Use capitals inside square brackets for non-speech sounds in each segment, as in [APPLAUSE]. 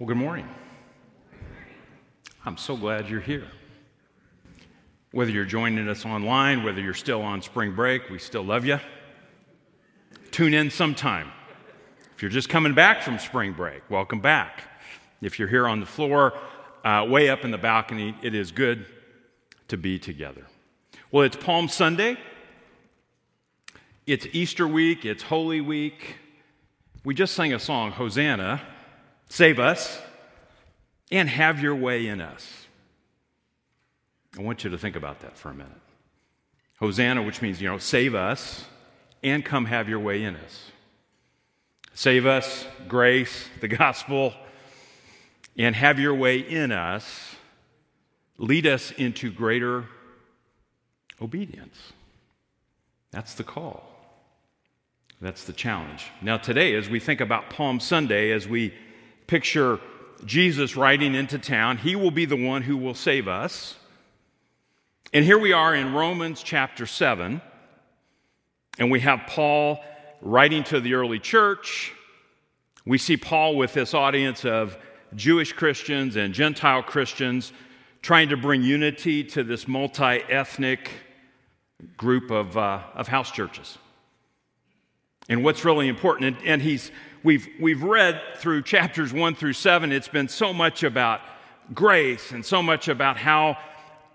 Well, good morning. I'm so glad you're here. Whether you're joining us online, whether you're still on spring break, we still love you. Tune in sometime. If you're just coming back from spring break, welcome back. If you're here on the floor, uh, way up in the balcony, it is good to be together. Well, it's Palm Sunday. It's Easter week. It's Holy Week. We just sang a song, Hosanna, save us, and have your way in us. I want you to think about that for a minute. Hosanna, which means, you know, save us and come have your way in us. Save us, grace, the gospel, and have your way in us. Lead us into greater obedience. That's the call. That's the challenge. Now, today, as we think about Palm Sunday, as we picture Jesus riding into town, he will be the one who will save us. And here we are in Romans chapter 7, and we have Paul writing to the early church. We see Paul with this audience of Jewish Christians and Gentile Christians trying to bring unity to this multi ethnic group of, uh, of house churches and what's really important. And, and he's, we've, we've read through chapters one through seven, it's been so much about grace and so much about how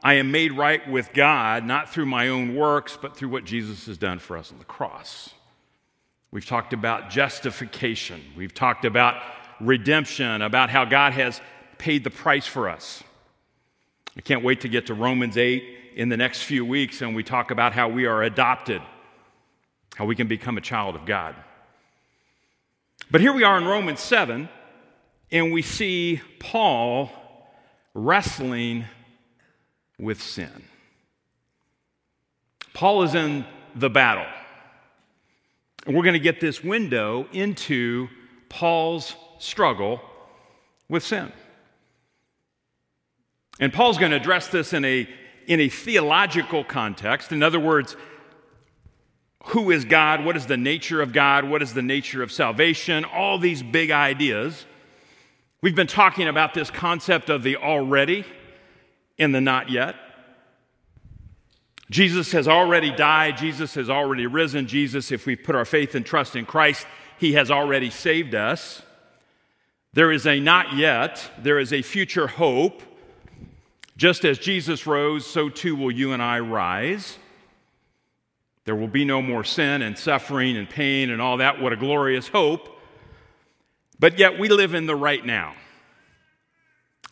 I am made right with God, not through my own works, but through what Jesus has done for us on the cross. We've talked about justification. We've talked about redemption, about how God has paid the price for us. I can't wait to get to Romans 8 in the next few weeks and we talk about how we are adopted how we can become a child of God. But here we are in Romans 7, and we see Paul wrestling with sin. Paul is in the battle. And we're going to get this window into Paul's struggle with sin. And Paul's going to address this in a, in a theological context. In other words, who is God? What is the nature of God? What is the nature of salvation? All these big ideas. We've been talking about this concept of the already and the not yet. Jesus has already died. Jesus has already risen. Jesus, if we put our faith and trust in Christ, he has already saved us. There is a not yet, there is a future hope. Just as Jesus rose, so too will you and I rise. There will be no more sin and suffering and pain and all that. What a glorious hope. But yet we live in the right now.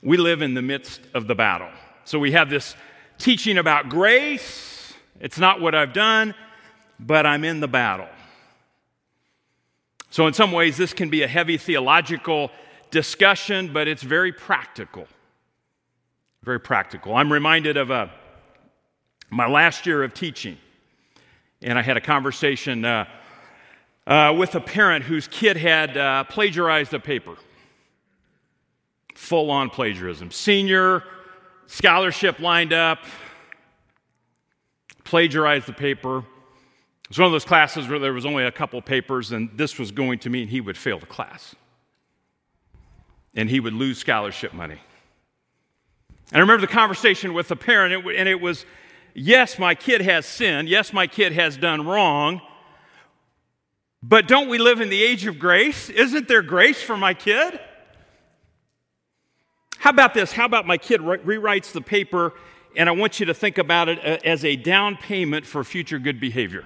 We live in the midst of the battle. So we have this teaching about grace. It's not what I've done, but I'm in the battle. So, in some ways, this can be a heavy theological discussion, but it's very practical. Very practical. I'm reminded of a, uh, my last year of teaching and I had a conversation uh, uh, with a parent whose kid had uh, plagiarized a paper. Full on plagiarism. Senior, scholarship lined up, plagiarized the paper. It was one of those classes where there was only a couple papers, and this was going to mean he would fail the class. And he would lose scholarship money. And I remember the conversation with the parent, and it was yes, my kid has sinned. Yes, my kid has done wrong. But don't we live in the age of grace? Isn't there grace for my kid? How about this? How about my kid re- rewrites the paper, and I want you to think about it uh, as a down payment for future good behavior?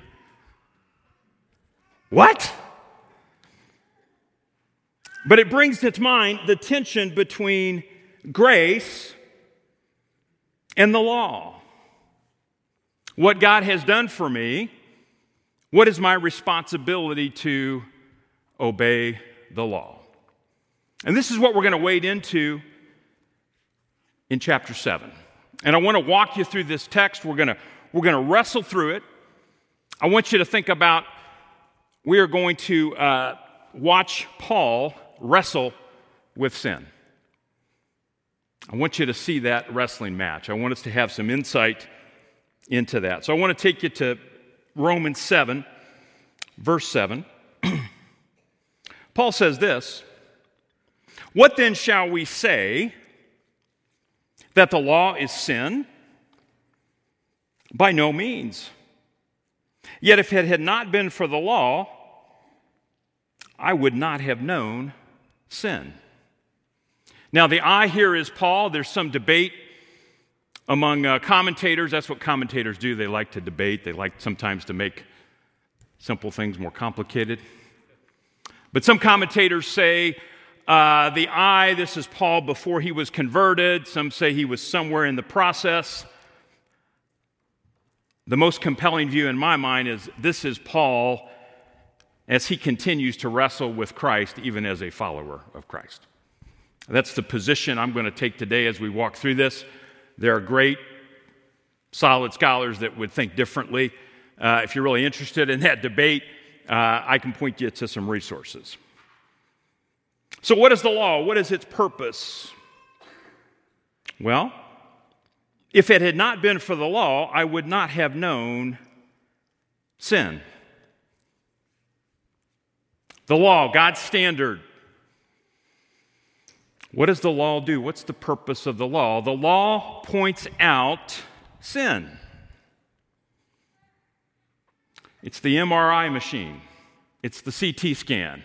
What? But it brings to mind the tension between grace and the law what God has done for me, what is my responsibility to obey the law? And this is what we're going to wade into in chapter 7. And I want to walk you through this text. We're going to, we're going to wrestle through it. I want you to think about we are going to uh, watch Paul wrestle with sin. I want you to see that wrestling match. I want us to have some insight into that. So I want to take you to Romans 7, verse 7. [CLEARS THROAT] Paul says this What then shall we say? That the law is sin? By no means. Yet if it had not been for the law, I would not have known sin. Now, the I here is Paul. There's some debate among uh, commentators. That's what commentators do. They like to debate, they like sometimes to make simple things more complicated. But some commentators say uh, the I, this is Paul before he was converted. Some say he was somewhere in the process. The most compelling view in my mind is this is Paul as he continues to wrestle with Christ, even as a follower of Christ. That's the position I'm going to take today as we walk through this. There are great, solid scholars that would think differently. Uh, if you're really interested in that debate, uh, I can point you to some resources. So, what is the law? What is its purpose? Well, if it had not been for the law, I would not have known sin. The law, God's standard. What does the law do? What's the purpose of the law? The law points out sin. It's the MRI machine, it's the CT scan,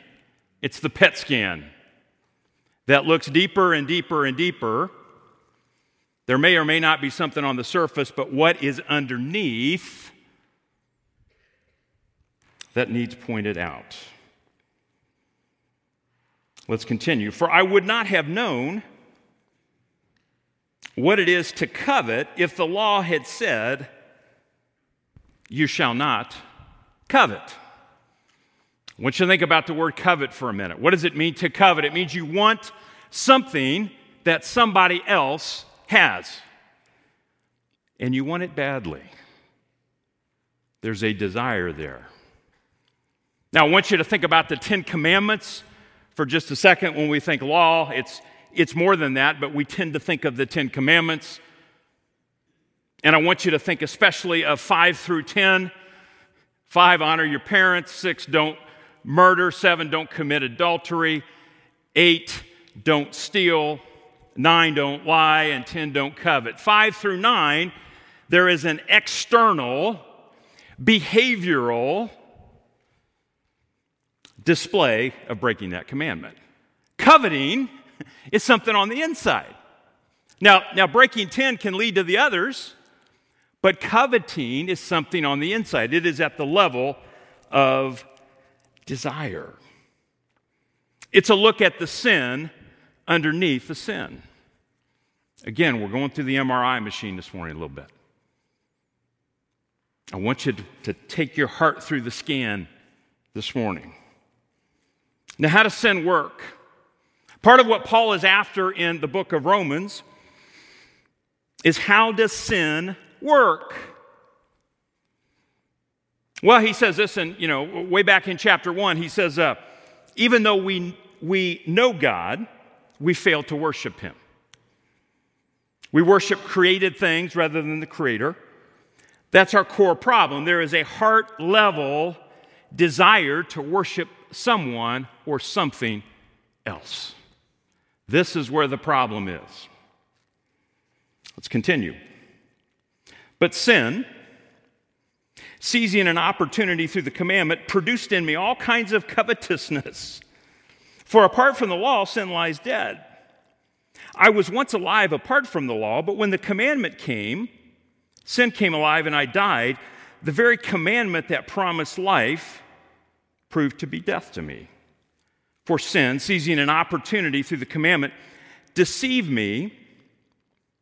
it's the PET scan that looks deeper and deeper and deeper. There may or may not be something on the surface, but what is underneath that needs pointed out. Let's continue. For I would not have known what it is to covet if the law had said, You shall not covet. I want you to think about the word covet for a minute. What does it mean to covet? It means you want something that somebody else has, and you want it badly. There's a desire there. Now, I want you to think about the Ten Commandments for just a second. When we think law, it's, it's more than that, but we tend to think of the Ten Commandments. And I want you to think especially of five through 10. Five, honor your parents. Six, don't murder. Seven, don't commit adultery. Eight, don't steal. Nine, don't lie. And 10, don't covet. Five through nine, there is an external, behavioral display of breaking that commandment. Coveting [LAUGHS] is something on the inside. Now, now breaking 10 can lead to the others, but coveting is something on the inside. It is at the level of desire. It's a look at the sin underneath the sin. Again, we're going through the MRI machine this morning a little bit. I want you to, to take your heart through the scan this morning. Now, how does sin work? Part of what Paul is after in the book of Romans is how does sin work? Well, he says this, and you know, way back in chapter one, he says, uh, even though we we know God, we fail to worship Him. We worship created things rather than the Creator. That's our core problem. There is a heart level desire to worship someone or something else. This is where the problem is. Let's continue. But sin, seizing an opportunity through the commandment, produced in me all kinds of covetousness. For apart from the law, sin lies dead. I was once alive apart from the law, but when the commandment came, sin came alive and I died. The very commandment that promised life proved to be death to me. For sin, seizing an opportunity through the commandment, deceived me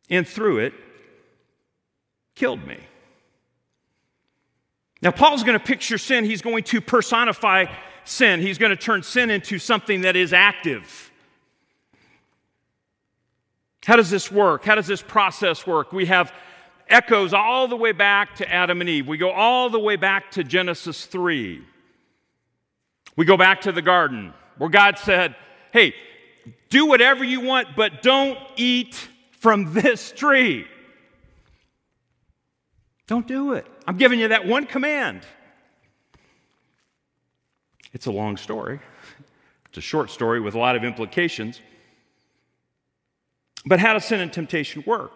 and through it killed me. Now, Paul's going to picture sin. He's going to personify sin. He's going to turn sin into something that is active. How does this work? How does this process work? We have echoes all the way back to Adam and Eve. We go all the way back to Genesis 3. We go back to the garden where God said, Hey, do whatever you want, but don't eat from this tree. Don't do it. I'm giving you that one command. It's a long story. It's a short story with a lot of implications. But how does sin and temptation work?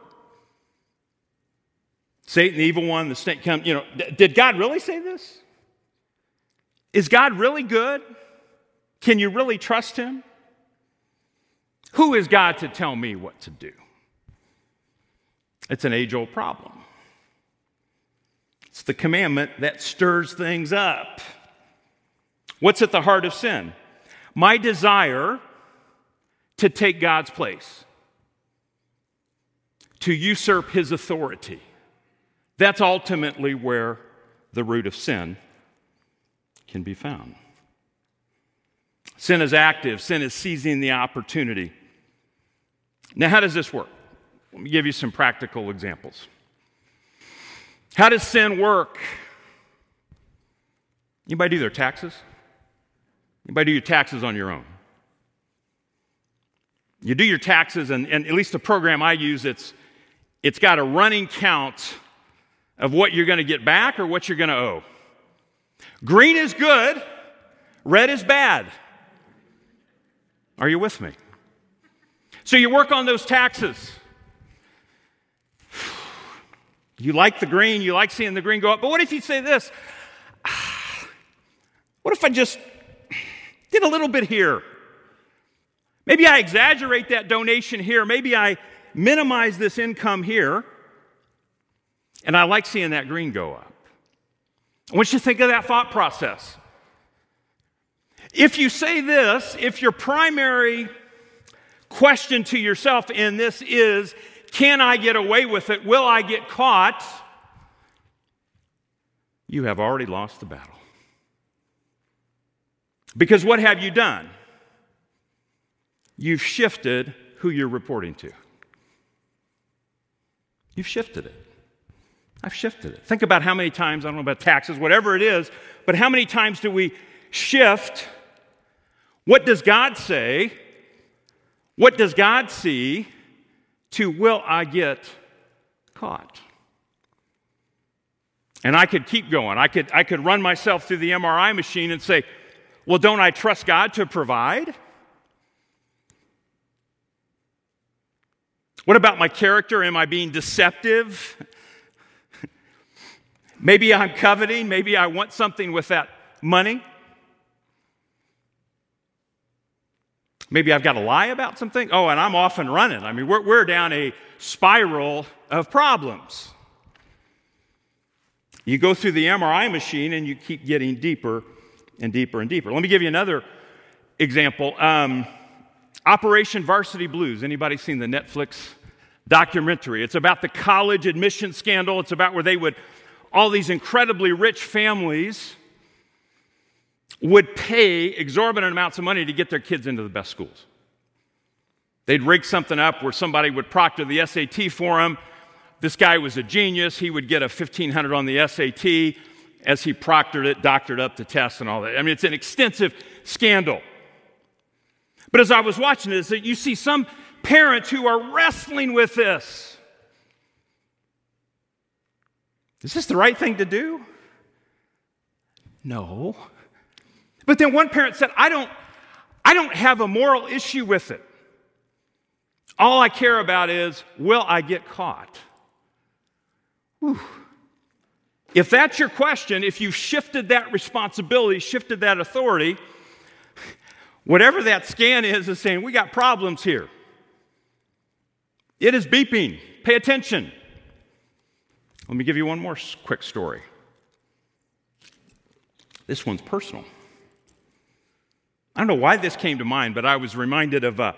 Satan, the evil one, the snake come, you know, did God really say this? Is God really good? Can you really trust him? Who is God to tell me what to do? It's an age old problem. It's the commandment that stirs things up. What's at the heart of sin? My desire to take God's place, to usurp his authority. That's ultimately where the root of sin can be found. Sin is active, sin is seizing the opportunity. Now, how does this work? Let me give you some practical examples. How does sin work? Anybody do their taxes? Anybody do your taxes on your own? You do your taxes, and, and at least the program I use, it's, it's got a running count of what you're going to get back or what you're going to owe. Green is good, red is bad. Are you with me? So you work on those taxes. You like the green, you like seeing the green go up, but what if you say this? [SIGHS] What if I just did a little bit here? Maybe I exaggerate that donation here. Maybe I minimize this income here. And I like seeing that green go up. I want you to think of that thought process. If you say this, if your primary question to yourself in this is, can I get away with it? Will I get caught? You have already lost the battle. Because what have you done? You've shifted who you're reporting to. You've shifted it. I've shifted it. Think about how many times, I don't know about taxes, whatever it is, but how many times do we shift? What does God say? What does God see? To will I get caught? And I could keep going. I could, I could run myself through the MRI machine and say, well, don't I trust God to provide? What about my character? Am I being deceptive? Maybe I'm coveting. Maybe I want something with that money. Maybe I've got to lie about something. Oh, and I'm off and running. I mean, we're, we're down a spiral of problems. You go through the MRI machine and you keep getting deeper and deeper and deeper. Let me give you another example. Um, Operation Varsity Blues. Anybody seen the Netflix documentary? It's about the college admission scandal. It's about where they would, all these incredibly rich families would pay exorbitant amounts of money to get their kids into the best schools. They'd rig something up where somebody would proctor the SAT for them. This guy was a genius. He would get a 1500 on the SAT as he proctored it, doctored up the test and all that. I mean, it's an extensive scandal. But as I was watching this, you see some parents who are wrestling with this. Is this the right thing to do? No. But then one parent said, I don't, I don't have a moral issue with it. All I care about is, will I get caught? Whew. If that's your question, if you've shifted that responsibility, shifted that authority, whatever that scan is, is saying, we got problems here. It is beeping. Pay attention. Let me give you one more quick story. This one's personal. I don't know why this came to mind, but I was reminded of uh,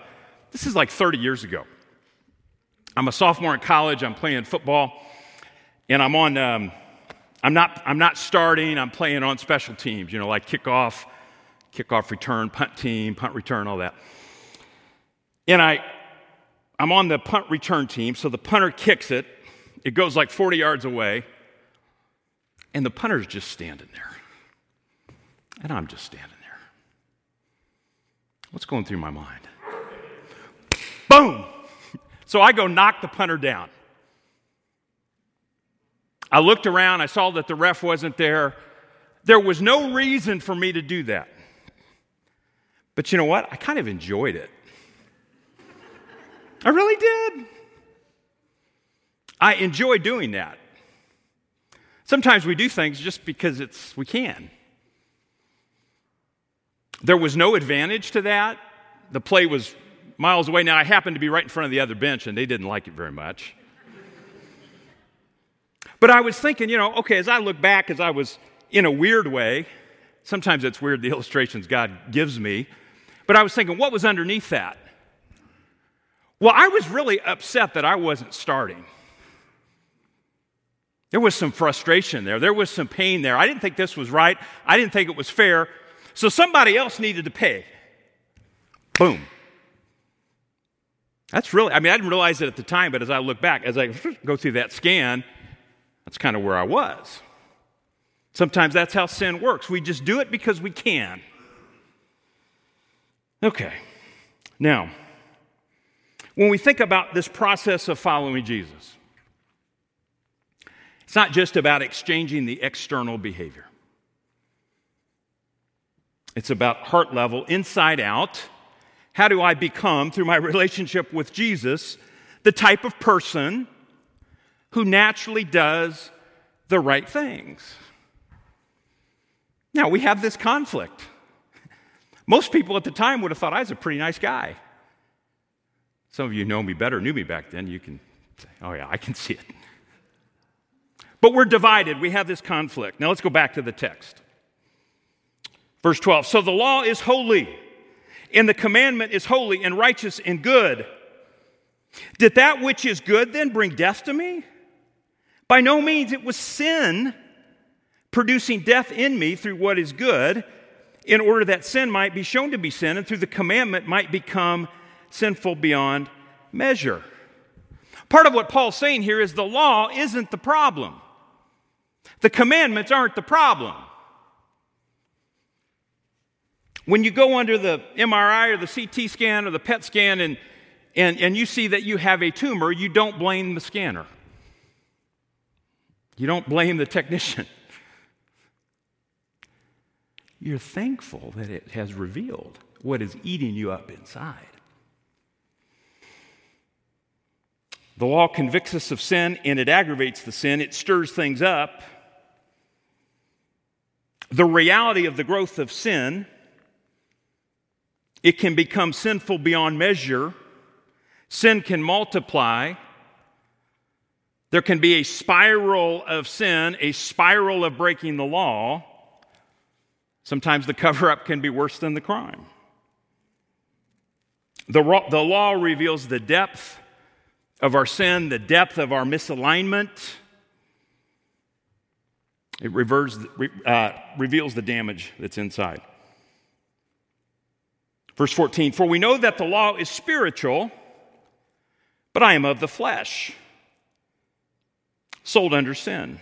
this is like 30 years ago. I'm a sophomore in college, I'm playing football, and I'm on, um, I'm, not, I'm not starting, I'm playing on special teams, you know, like kickoff, kickoff return, punt team, punt return, all that. And I, I'm on the punt return team, so the punter kicks it, it goes like 40 yards away, and the punter's just standing there. And I'm just standing there. What's going through my mind? Boom! So I go knock the punter down. I looked around, I saw that the ref wasn't there. There was no reason for me to do that. But you know what? I kind of enjoyed it. I really did. I enjoy doing that. Sometimes we do things just because it's we can. There was no advantage to that. The play was miles away. Now I happened to be right in front of the other bench and they didn't like it very much. But I was thinking, you know, okay, as I look back, as I was in a weird way, sometimes it's weird the illustrations God gives me, but I was thinking, what was underneath that? Well, I was really upset that I wasn't starting. There was some frustration there. There was some pain there. I didn't think this was right. I didn't think it was fair. So somebody else needed to pay. Boom. That's really, I mean, I didn't realize it at the time, but as I look back, as I go through that scan, that's kind of where I was. Sometimes that's how sin works. We just do it because we can. Okay. Now, when we think about this process of following Jesus, it's not just about exchanging the external behavior. It's about heart level, inside out. How do I become, through my relationship with Jesus, the type of person who naturally does the right things? Now, we have this conflict. Most people at the time would have thought I was a pretty nice guy. Some of you know me better, knew me back then. You can say, oh, yeah, I can see it. But we're divided. We have this conflict. Now let's go back to the text. Verse 12. So the law is holy, and the commandment is holy and righteous and good. Did that which is good then bring death to me? By no means. It was sin producing death in me through what is good, in order that sin might be shown to be sin, and through the commandment might become sinful beyond measure. Part of what Paul's saying here is the law isn't the problem, the commandments aren't the problem. When you go under the MRI or the CT scan or the PET scan and, and, and you see that you have a tumor, you don't blame the scanner. You don't blame the technician. [LAUGHS] You're thankful that it has revealed what is eating you up inside. The law convicts us of sin and it aggravates the sin, it stirs things up. The reality of the growth of sin, it can become sinful beyond measure. Sin can multiply. There can be a spiral of sin, a spiral of breaking the law. Sometimes the cover up can be worse than the crime. The, the law reveals the depth of our sin, the depth of our misalignment. It uh, reveals the damage that's inside. Verse 14 For we know that the law is spiritual, but I am of the flesh, sold under sin.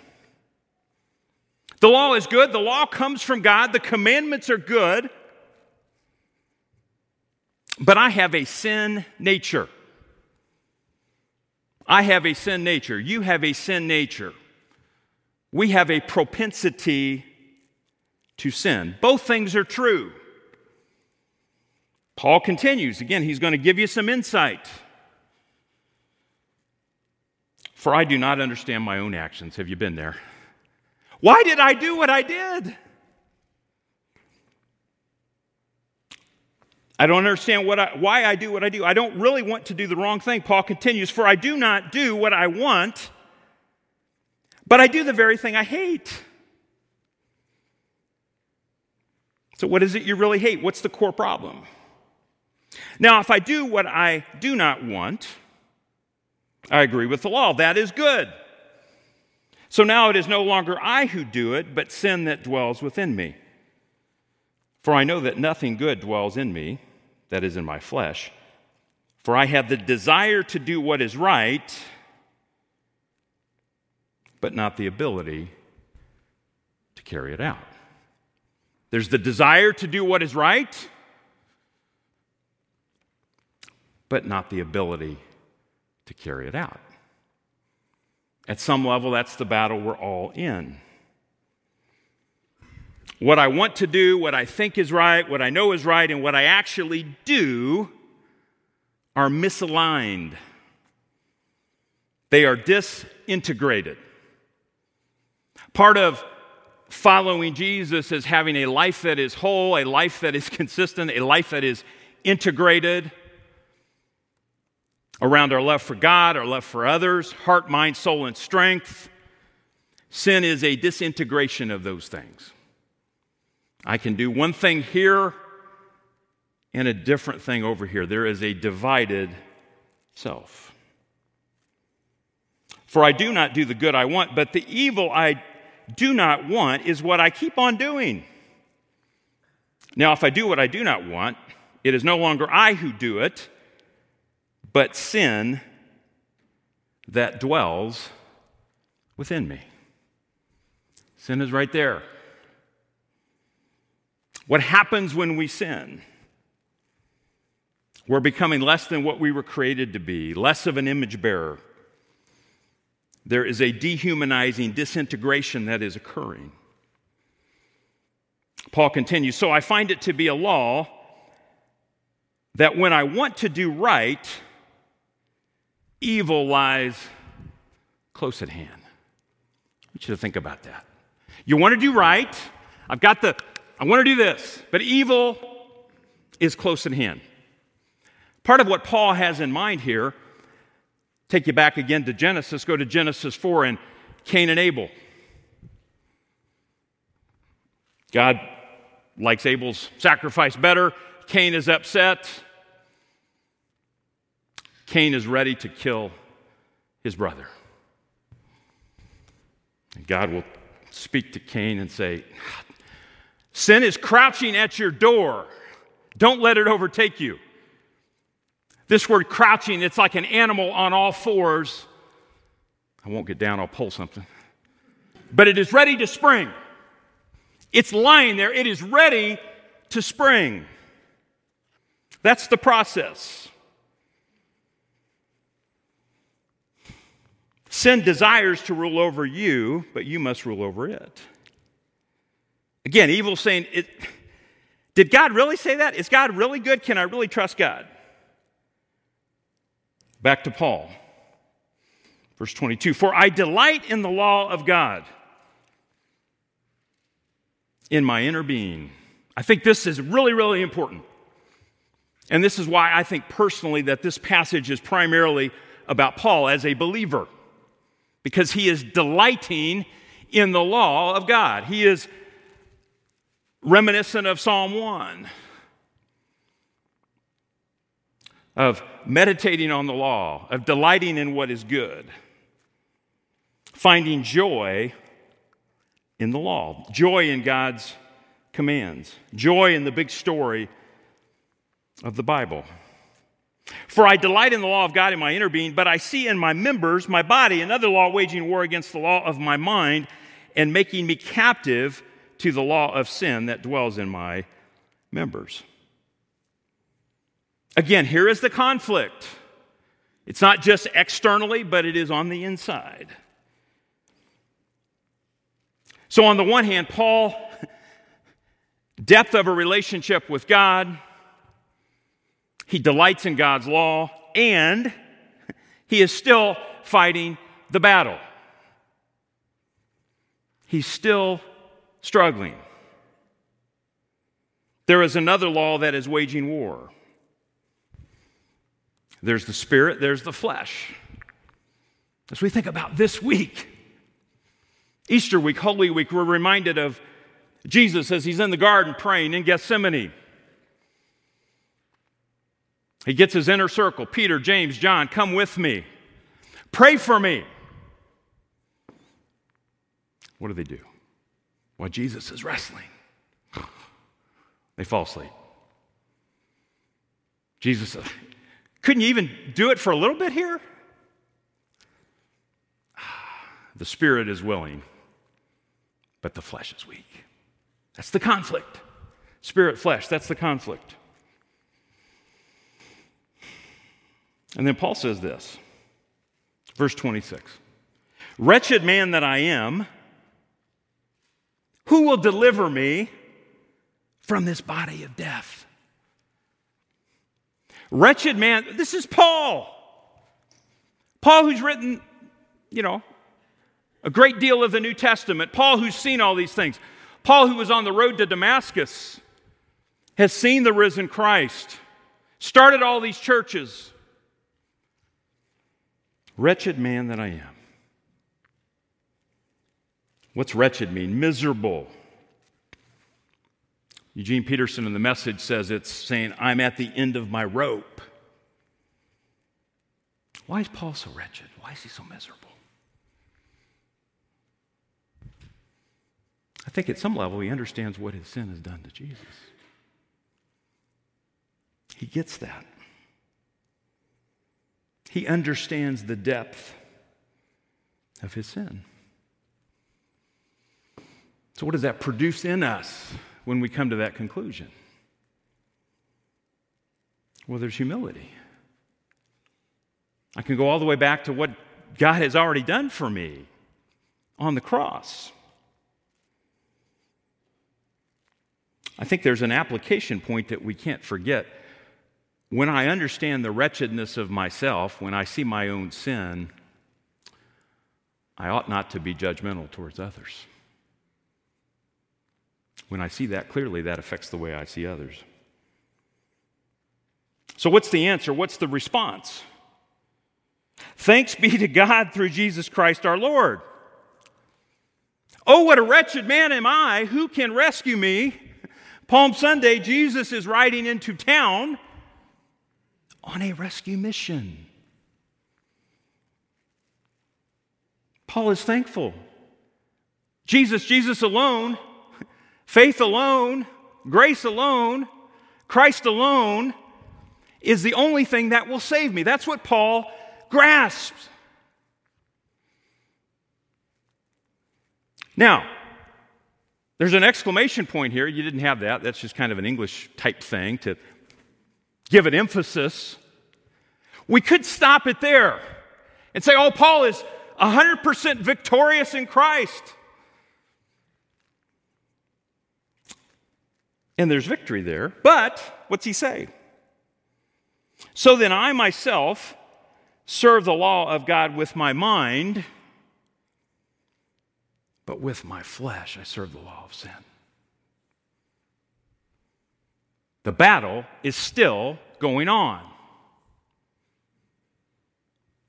The law is good. The law comes from God. The commandments are good. But I have a sin nature. I have a sin nature. You have a sin nature. We have a propensity to sin. Both things are true. Paul continues. Again, he's going to give you some insight. For I do not understand my own actions. Have you been there? Why did I do what I did? I don't understand what I, why I do what I do. I don't really want to do the wrong thing. Paul continues, For I do not do what I want, but I do the very thing I hate. So, what is it you really hate? What's the core problem? Now, if I do what I do not want, I agree with the law. That is good. So now it is no longer I who do it, but sin that dwells within me. For I know that nothing good dwells in me, that is in my flesh. For I have the desire to do what is right, but not the ability to carry it out. There's the desire to do what is right, but not the ability to carry it out. At some level, that's the battle we're all in. What I want to do, what I think is right, what I know is right, and what I actually do are misaligned, they are disintegrated. Part of following Jesus is having a life that is whole, a life that is [LAUGHS] consistent, a life that is integrated around our love for God, our love for others, heart, mind, soul, and strength. Sin is a disintegration of those things. I can do one thing here and a different thing over here. There is a divided self. For I do not do the good I want, but the evil I do not want is what I keep on doing. Now, if I do what I do not want, it is no longer I who do it, but sin that dwells within me. Sin is right there. What happens when we sin? We're becoming less than what we were created to be, less of an image bearer. There is a dehumanizing disintegration that is occurring. Paul continues So I find it to be a law that when I want to do right, evil lies close at hand. I want you to think about that. You want to do right. I've got the, I want to do this, but evil is close at hand. Part of what Paul has in mind here, take you back again to Genesis, go to Genesis 4 and Cain and Abel. God likes Abel's sacrifice better. Cain is upset. Cain is ready to kill his brother. And God will speak to Cain and say, Sin is crouching at your door. Don't let it overtake you. This word crouching, it's like an animal on all fours. I won't get down, I'll pull something. But it is ready to spring. It's lying there, it is ready to spring. That's the process. Sin desires to rule over you, but you must rule over it. Again, evil saying, it, Did God really say that? Is God really good? Can I really trust God? Back to Paul. Verse 22 For I delight in the law of God in my inner being. I think this is really, really important. And this is why I think personally that this passage is primarily about Paul as a believer, because he is delighting in the law of God. He is reminiscent of Psalm 1 of meditating on the law, of delighting in what is good, finding joy in the law, joy in God's commands, joy in the big story of the Bible. For I delight in the law of God in my inner being, but I see in my members, my body, another law waging war against the law of my mind and making me captive to the law of sin that dwells in my members. Again, here is the conflict. It's not just externally, but it is on the inside. So, on the one hand, Paul, [LAUGHS] depth of a relationship with God, he delights in God's law, and [LAUGHS] he is still fighting the battle. He's still struggling. There is another law that is waging war. There's the spirit, there's the flesh. As we think about this week, Easter week, Holy Week, we're reminded of Jesus as he's in the garden praying in Gethsemane. He gets his inner circle Peter, James, John, come with me. Pray for me. What do they do? While Jesus is wrestling, they fall asleep. Jesus says, couldn't you even do it for a little bit here? [SIGHS] The spirit is willing, but the flesh is weak. That's the conflict. Spirit, flesh, that's the conflict. And then Paul says this, verse 26 Wretched man that I am, who will deliver me from this body of death? Wretched man, this is Paul. Paul, who's written, you know, a great deal of the New Testament. Paul, who's seen all these things. Paul, who was on the road to Damascus, has seen the risen Christ, started all these churches. Wretched man that I am. What's wretched mean? Miserable. Eugene Peterson in the message says it's saying, I'm at the end of my rope. Why is Paul so wretched? Why is he so miserable? I think at some level he understands what his sin has done to Jesus. He gets that. He understands the depth of his sin. So, what does that produce in us when we come to that conclusion? Well, there's humility. I can go all the way back to what God has already done for me on the cross. I think there's an application point that we can't forget. When I understand the wretchedness of myself, when I see my own sin, I ought not to be judgmental towards others. When I see that clearly, that affects the way I see others. So, what's the answer? What's the response? Thanks be to God through Jesus Christ our Lord. Oh, what a wretched man am I! Who can rescue me? Palm Sunday, Jesus is riding into town on a rescue mission. Paul is thankful. Jesus, Jesus alone, faith alone, grace alone, Christ alone is the only thing that will save me. That's what Paul grasps. Now, there's an exclamation point here. You didn't have that. That's just kind of an English type thing to give it emphasis. We could stop it there and say, oh, Paul is 100% victorious in Christ. And there's victory there. But what's he say? So then I myself serve the law of God with my mind but with my flesh I serve the law of sin. The battle is still going on.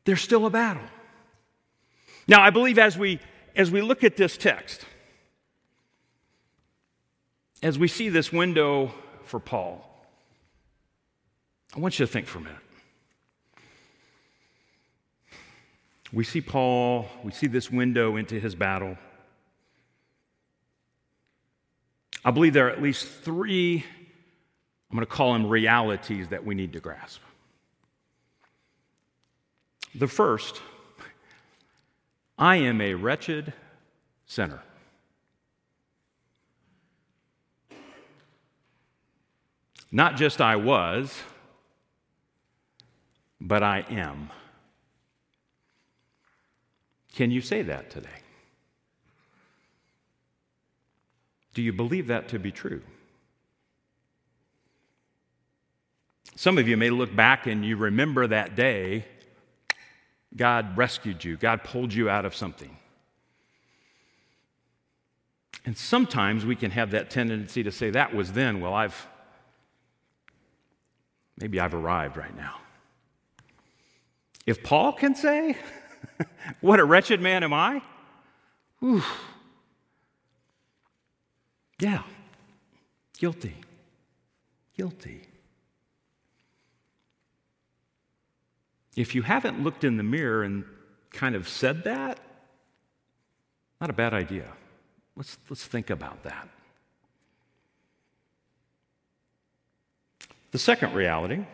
There's still a battle. Now, I believe as we as we look at this text, as we see this window for Paul, I want you to think for a minute. We see Paul, we see this window into his battle. I believe there are at least three, I'm going to call them realities that we need to grasp. The first, I am a wretched sinner. Not just I was, but I am. Can you say that today? Do you believe that to be true? Some of you may look back and you remember that day God rescued you, God pulled you out of something. And sometimes we can have that tendency to say, that was then. Well, I've, maybe I've arrived right now. If Paul can say, [LAUGHS] what a wretched man am I? Whew. Yeah, guilty. Guilty. If you haven't looked in the mirror and kind of said that, not a bad idea. Let's, let's think about that. The second reality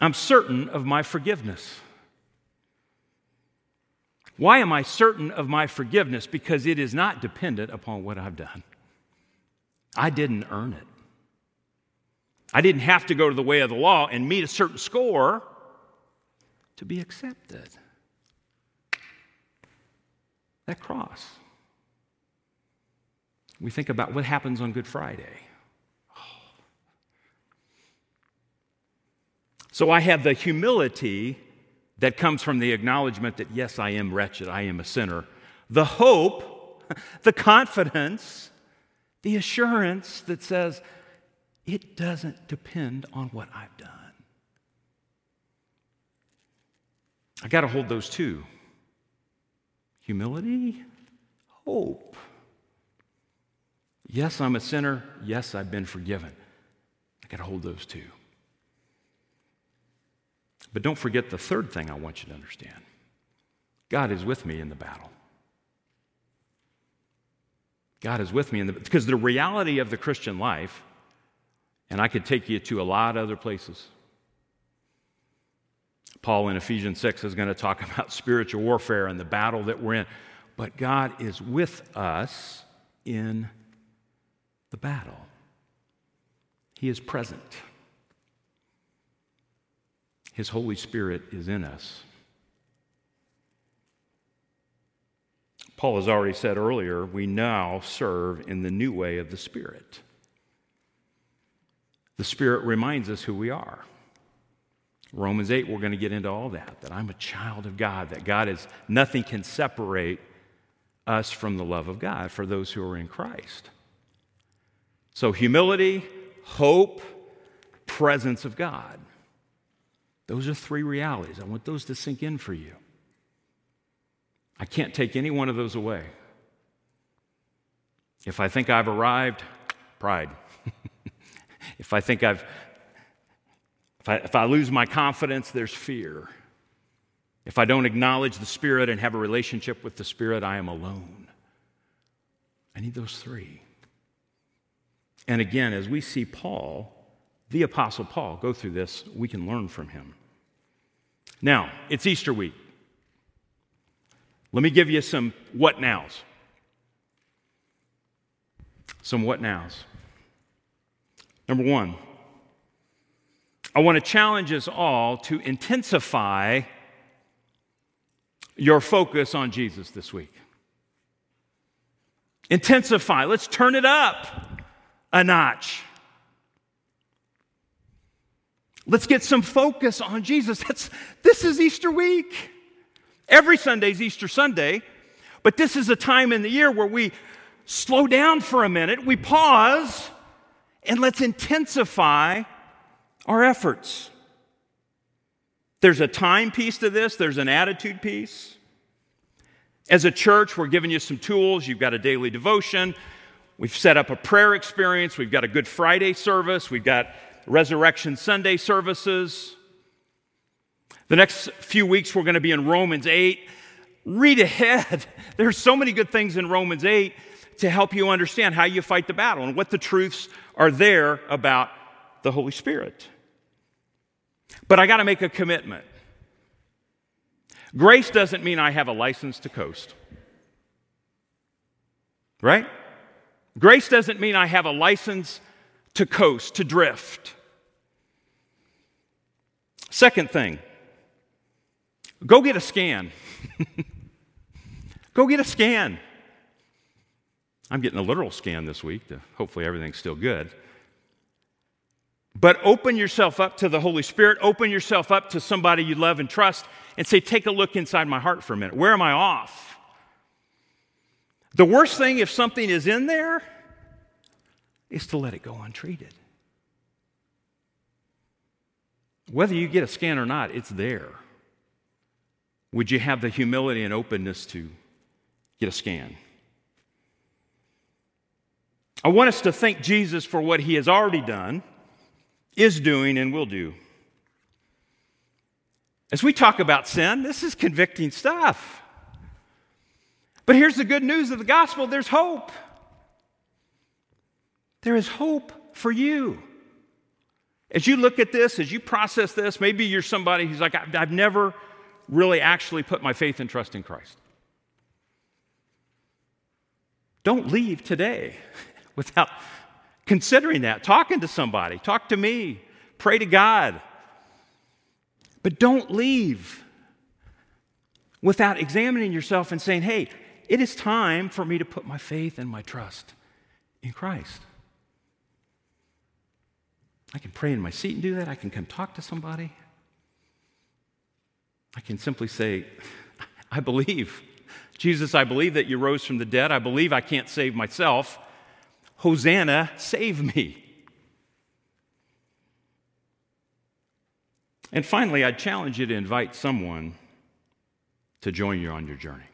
I'm certain of my forgiveness. Why am I certain of my forgiveness? Because it is not dependent upon what I've done. I didn't earn it. I didn't have to go to the way of the law and meet a certain score to be accepted. That cross. We think about what happens on Good Friday. So I have the humility that comes from the acknowledgement that, yes, I am wretched, I am a sinner. The hope, [LAUGHS] the confidence, the assurance that says, it doesn't depend on what I've done. I got to hold those two humility, hope. Yes, I'm a sinner. Yes, I've been forgiven. I got to hold those two. But don't forget the third thing I want you to understand God is with me in the battle. God is with me in the because the reality of the Christian life, and I could take you to a lot of other places. Paul in Ephesians 6 is going to talk [LAUGHS] about spiritual warfare and the battle that we're in. But God is with us in the battle, He is present. His Holy Spirit is in us. Paul has already said earlier, we now serve in the new way of the Spirit. The Spirit reminds us who we are. Romans 8, we're going to get into all that, that I'm a child of God, that God is, nothing can separate us from the love of God for those who are in Christ. So, humility, hope, presence of God. Those are three realities. I want those to sink in for you. I can't take any one of those away. If I think I've arrived, pride. [LAUGHS] if I think I've, if I, if I lose my confidence, there's fear. If I don't acknowledge the Spirit and have a relationship with the Spirit, I am alone. I need those three. And again, as we see Paul the Apostle Paul go through this, we can learn from him. Now, it's Easter week. Let me give you some what nows. Some what nows. Number one, I want to challenge us all to intensify your focus on Jesus this week. Intensify. Let's turn it up a notch. Let's get some focus on Jesus. That's, this is Easter week. Every Sunday is Easter Sunday, but this is a time in the year where we slow down for a minute, we pause, and let's intensify our efforts. There's a time piece to this, there's an attitude piece. As a church, we're giving you some tools. You've got a daily devotion. We've set up a prayer experience. We've got a Good Friday service. We've got Resurrection Sunday services. The next few weeks, we're going to be in Romans 8. Read ahead. [LAUGHS] There's so many good things in Romans 8 to help you understand how you fight the battle and what the truths are there about the Holy Spirit. But I got to make a commitment. Grace doesn't mean I have a license to coast. Right? Grace doesn't mean I have a license to coast, to drift. Second thing, go get a scan. [LAUGHS] go get a scan. I'm getting a literal scan this week to hopefully everything's still good. But open yourself up to the Holy Spirit, open yourself up to somebody you love and trust, and say, Take a look inside my heart for a minute. Where am I off? The worst thing, if something is in there, is to let it go untreated. Whether you get a scan or not, it's there. Would you have the humility and openness to get a scan? I want us to thank Jesus for what he has already done, is doing, and will do. As we talk about sin, this is convicting stuff. But here's the good news of the gospel there's hope. There is hope for you. As you look at this, as you process this, maybe you're somebody who's like, I've never really actually put my faith and trust in Christ. Don't leave today [LAUGHS] without considering that, talking to somebody, talk to me, pray to God. But don't leave without examining yourself and saying, hey, it is time for me to put my faith and my trust in Christ. I can pray in my seat and do that. I can come talk to somebody. I can simply say, I believe. Jesus, I believe that you rose from the dead. I believe I can't save myself. Hosanna, save me. And finally, I'd challenge you to invite someone to join you on your journey.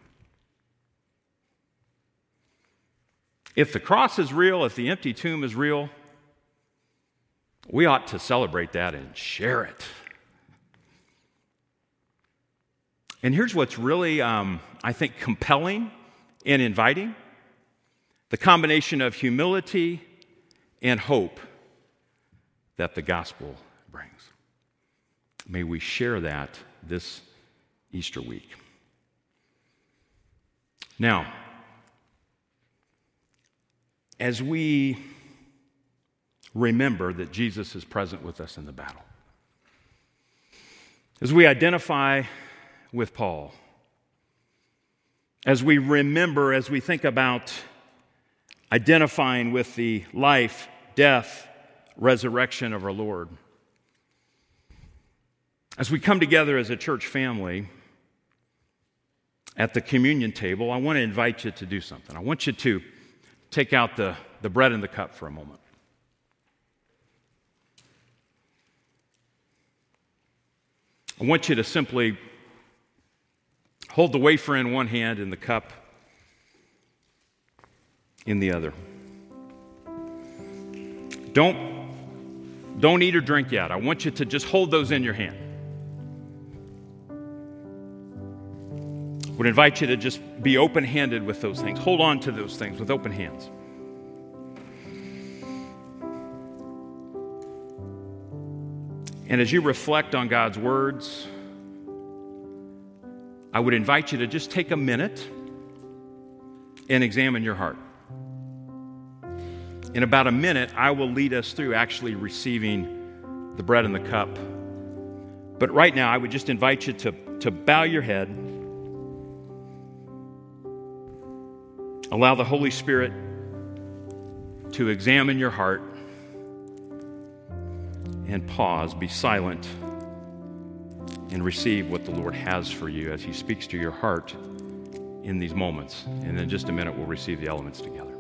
If the cross is real, if the empty tomb is real, we ought to celebrate that and share it. And here's what's really, um, I think, compelling and inviting the combination of humility and hope that the gospel brings. May we share that this Easter week. Now, as we remember that Jesus is present with us in the battle, as we identify with Paul, as we remember, as we think about identifying with the life, death, resurrection of our Lord, as we come together as a church family at the communion table, I want to invite you to do something. I want you to take out the, the bread and the cup for a moment. I want you to simply hold the wafer in one hand and the cup in the other. Don't, don't eat or drink yet. I want you to just hold those in your hand. would invite you to just be open handed with those things. Hold on to those things with open hands. And as you reflect on God's words, I would invite you to just take a minute and examine your heart. In about a minute, I will lead us through actually receiving the bread and the cup. But right now, I would just invite you to, to bow your head Allow the Holy Spirit to examine your heart and pause, be silent, and receive what the Lord has for you as He speaks to your heart in these moments. And in just a minute, we'll receive the elements together.